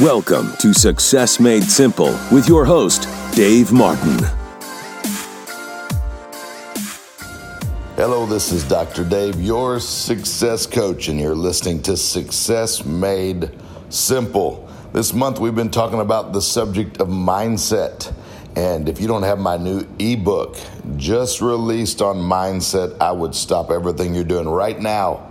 Welcome to Success Made Simple with your host, Dave Martin. Hello, this is Dr. Dave, your success coach, and you're listening to Success Made Simple. This month we've been talking about the subject of mindset. And if you don't have my new ebook just released on mindset, I would stop everything you're doing right now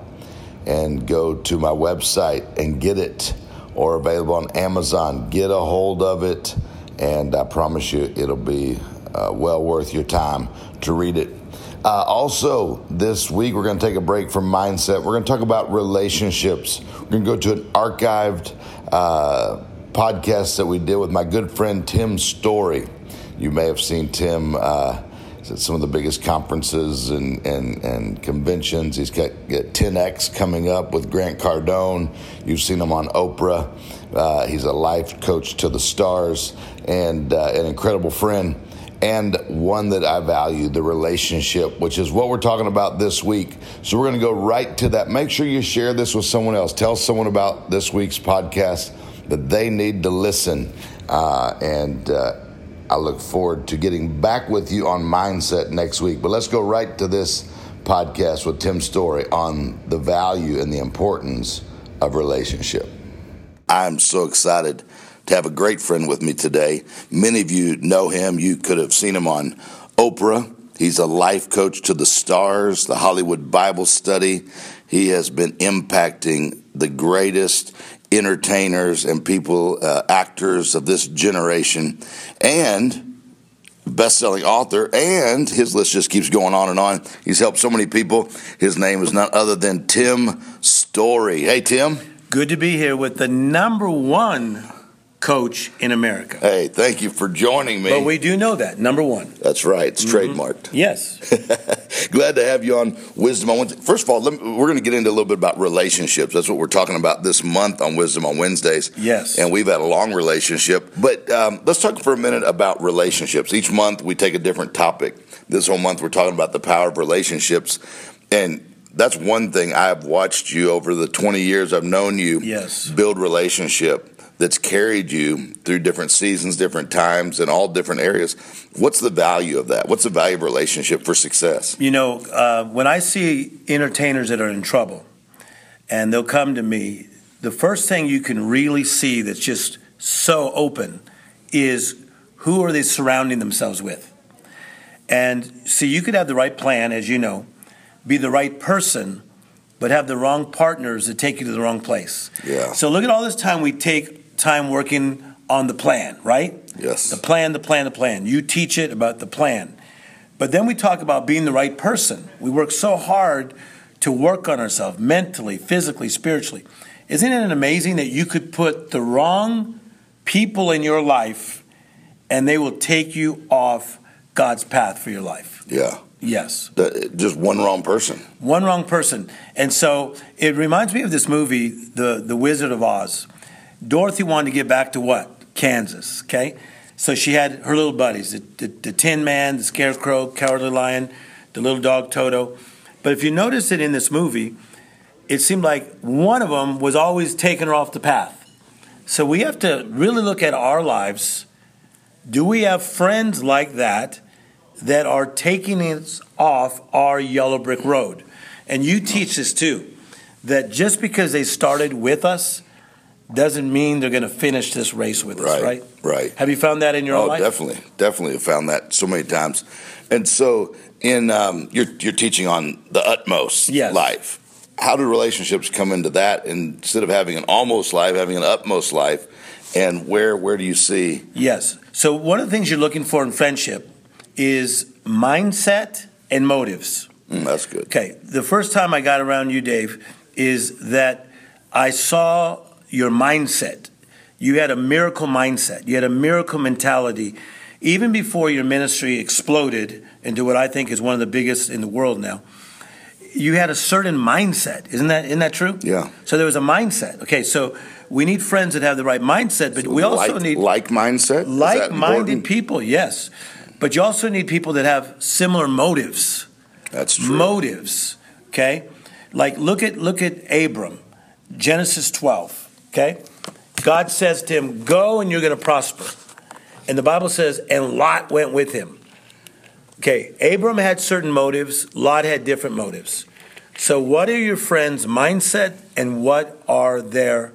and go to my website and get it or available on Amazon. Get a hold of it, and I promise you it'll be uh, well worth your time to read it. Uh, also, this week we're going to take a break from mindset. We're going to talk about relationships. We're going to go to an archived uh, podcast that we did with my good friend Tim Storey. You may have seen Tim uh, at some of the biggest conferences and, and, and conventions. He's got, got 10X coming up with Grant Cardone. You've seen him on Oprah. Uh, he's a life coach to the stars and uh, an incredible friend and one that I value the relationship, which is what we're talking about this week. So we're going to go right to that. Make sure you share this with someone else. Tell someone about this week's podcast that they need to listen. Uh, and uh, I look forward to getting back with you on mindset next week. But let's go right to this podcast with Tim Storey on the value and the importance of relationship. I'm so excited to have a great friend with me today. Many of you know him. You could have seen him on Oprah. He's a life coach to the stars, the Hollywood Bible study. He has been impacting the greatest entertainers and people, uh, actors of this generation, and best-selling author, and his list just keeps going on and on. He's helped so many people. His name is none other than Tim Storey. Hey, Tim. Good to be here with the number one coach in America. Hey, thank you for joining me. But we do know that, number one. That's right. It's mm-hmm. trademarked. Yes. Glad to have you on Wisdom on Wednesday. First of all, me, we're going to get into a little bit about relationships. That's what we're talking about this month on Wisdom on Wednesdays. Yes. And we've had a long relationship. But um, let's talk for a minute about relationships. Each month we take a different topic. This whole month we're talking about the power of relationships. And that's one thing I've watched you over the 20 years I've known you yes. build relationship that's carried you through different seasons, different times, and all different areas. What's the value of that? What's the value of relationship for success? You know, uh, when I see entertainers that are in trouble and they'll come to me, the first thing you can really see that's just so open is who are they surrounding themselves with? And see, you could have the right plan, as you know, be the right person, but have the wrong partners that take you to the wrong place. Yeah. So look at all this time we take time working on the plan, right? Yes. The plan, the plan, the plan. You teach it about the plan. But then we talk about being the right person. We work so hard to work on ourselves mentally, physically, spiritually. Isn't it amazing that you could put the wrong people in your life and they will take you off God's path for your life? Yeah. Yes. The, just one wrong person. One wrong person. And so it reminds me of this movie, The, the Wizard of Oz. Dorothy wanted to get back to what? Kansas, okay? So she had her little buddies the, the, the Tin Man, the Scarecrow, Cowardly Lion, the little dog Toto. But if you notice it in this movie, it seemed like one of them was always taking her off the path. So we have to really look at our lives. Do we have friends like that that are taking us off our yellow brick road? And you teach this too that just because they started with us doesn't mean they're going to finish this race with us, right? Right. Have you found that in your oh, own life? Oh, definitely, definitely have found that so many times. And so, in um, you're you're teaching on the utmost yes. life. How do relationships come into that? Instead of having an almost life, having an utmost life, and where where do you see? Yes. So one of the things you're looking for in friendship is mindset and motives. Mm, that's good. Okay. The first time I got around you, Dave, is that I saw your mindset. You had a miracle mindset. You had a miracle mentality. Even before your ministry exploded into what I think is one of the biggest in the world now, you had a certain mindset. Isn't that isn't that true? Yeah. So there was a mindset. Okay, so we need friends that have the right mindset, but so we also like, need like mindset. Like-minded people, yes. But you also need people that have similar motives. That's true. Motives. Okay? Like look at look at Abram. Genesis 12. Okay? God says to him, Go and you're going to prosper. And the Bible says, And Lot went with him. Okay, Abram had certain motives, Lot had different motives. So, what are your friends' mindset and what are their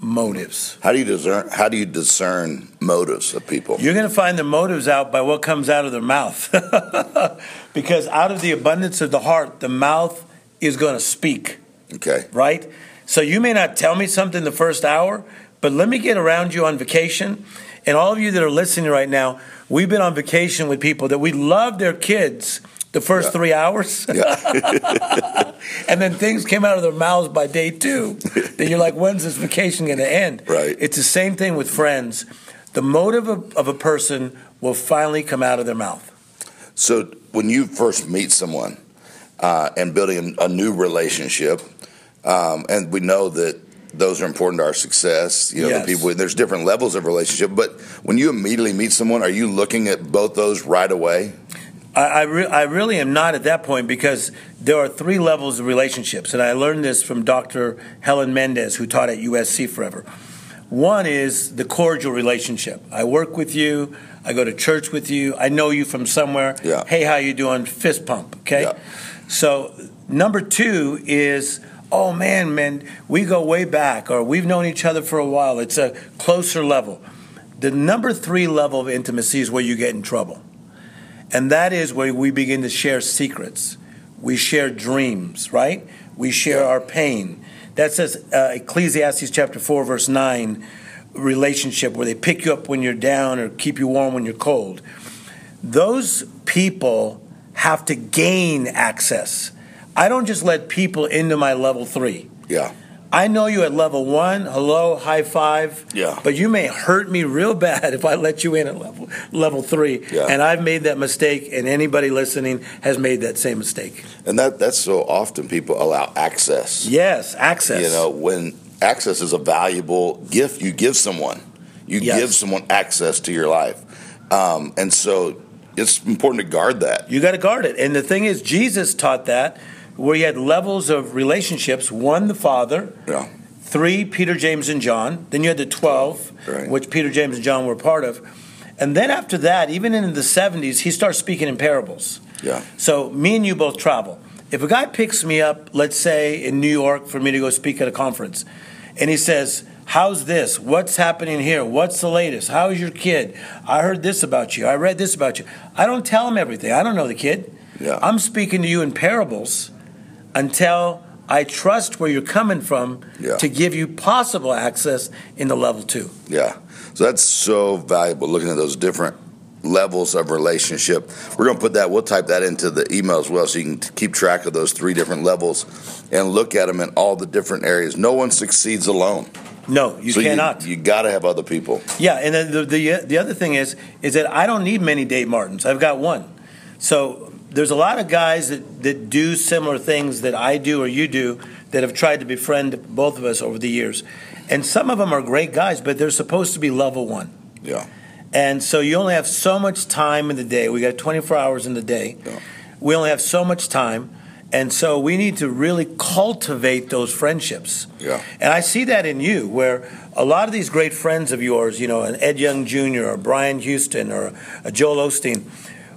motives? How do you discern? How do you discern motives of people? You're going to find the motives out by what comes out of their mouth, because out of the abundance of the heart, the mouth is going to speak. Okay. Right. So you may not tell me something the first hour, but let me get around you on vacation. And all of you that are listening right now, we've been on vacation with people that we love their kids the first yeah. three hours. Yeah. and then things came out of their mouths by day two. then you're like, when's this vacation going to end? Right. It's the same thing with friends. The motive of, of a person will finally come out of their mouth. So when you first meet someone uh, and building a, a new relationship, um, and we know that those are important to our success. You know, yes. the people. There's different levels of relationship, but when you immediately meet someone, are you looking at both those right away? I, I, re- I, really am not at that point because there are three levels of relationships, and I learned this from Dr. Helen Mendez, who taught at USC forever. One is the cordial relationship. I work with you. I go to church with you. I know you from somewhere. Yeah. Hey, how you doing? Fist pump. Okay. Yeah. So number two is oh man, man, we go way back, or we've known each other for a while. It's a closer level. The number three level of intimacy is where you get in trouble. And that is where we begin to share secrets. We share dreams, right? We share our pain. That says uh, Ecclesiastes chapter 4, verse 9 relationship where they pick you up when you're down or keep you warm when you're cold. Those people have to gain access I don't just let people into my level three. Yeah. I know you at level one, hello, high five. Yeah. But you may hurt me real bad if I let you in at level level three. Yeah. And I've made that mistake, and anybody listening has made that same mistake. And that that's so often people allow access. Yes, access. You know, when access is a valuable gift you give someone, you Yes. give someone access to your life, um, and so it's important to guard that. You got to guard it. And the thing is, Jesus taught that where you had levels of relationships one, the Father, Yeah. three, Peter, James, and John. Then you had the 12, Right. which Peter, James, and John were part of. And then after that, even in the 70s, he starts speaking in parables. Yeah. So me and you both travel. If a guy picks me up, let's say in New York for me to go speak at a conference, and he says, How's this? What's happening here? What's the latest? How's your kid? I heard this about you. I read this about you. I don't tell him everything. I don't know the kid. Yeah. I'm speaking to you in parables until I trust where you're coming from Yeah. to give you possible access in the level two. Yeah. So that's so valuable looking at those different levels of relationship. We're going to put that, we'll type that into the email as well so you can keep track of those three different levels and look at them in all the different areas. No one succeeds alone. No, you so cannot. You, you got to have other people. yeah, and then the, the the other thing is is that I don't need many Dave Martins. I've got one. So there's a lot of guys that, that do similar things that I do or you do that have tried to befriend both of us over the years. And some of them are great guys, but they're supposed to be level one. Yeah. And so you only have so much time in the day. We got 24 hours in the day. Yeah. We only have so much time. And so we need to really cultivate those friendships. Yeah. And I see that in you, where a lot of these great friends of yours, you know, an Ed Young Jr. or Brian Houston or a Joel Osteen,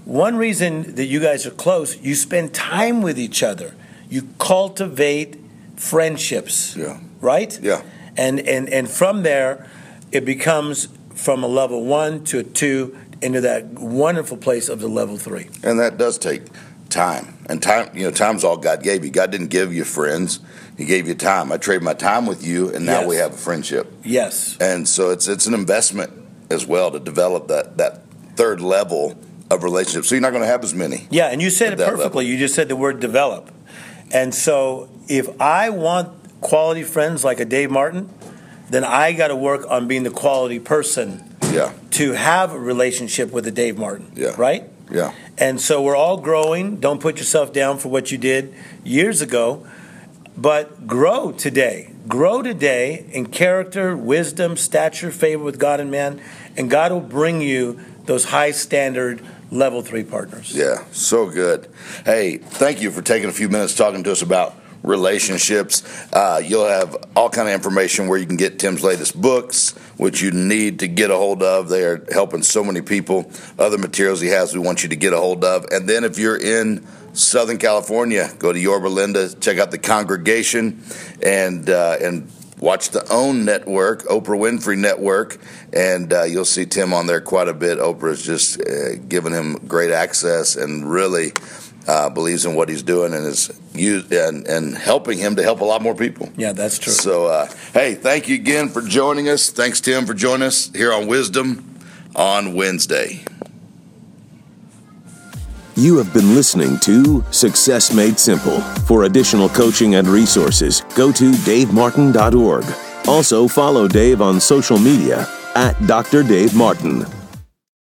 one reason that you guys are close, you spend time with each other. You cultivate friendships. Yeah. Right? Yeah. And and and from there it becomes from a level 1 to a 2 into that wonderful place of the level 3. And that does take time. And time, you know, time's all God gave you. God didn't give you friends. He gave you time. I trade my time with you and now Yes. we have a friendship. Yes. And so it's it's an investment as well to develop that that third level of relationship. So you're not going to have as many. Yeah, and you said it perfectly. level. You just said the word develop. And so if I want quality friends like a Dave Martin, then I got to work on being the quality person Yeah. to have a relationship with a Dave Martin. Yeah. Right? Yeah. And so we're all growing. Don't put yourself down for what you did years ago, but grow today. Grow today in character, wisdom, stature, favor with God and man, and God will bring you those high standard level three partners. Yeah. So good. Hey, thank you for taking a few minutes talking to us about relationships. Uh, you'll have all kind of information where you can get Tim's latest books, which you need to get a hold of. They are helping so many people. Other materials he has, we want you to get a hold of. And then if you're in Southern California, go to Yorba Linda, check out the congregation, and uh, and watch the OWN network, Oprah Winfrey Network, and uh, you'll see Tim on there quite a bit. Oprah's just uh, giving him great access and really uh, believes in what he's doing and is used and, and helping him to help a lot more people. Yeah, that's true. So, uh, hey, thank you again for joining us. Thanks, Tim, for joining us here on Wisdom on Wednesday. You have been listening to Success Made Simple. For additional coaching and resources, go to davemartin.org. Also, follow Dave on social media at Dr. Dave Martin.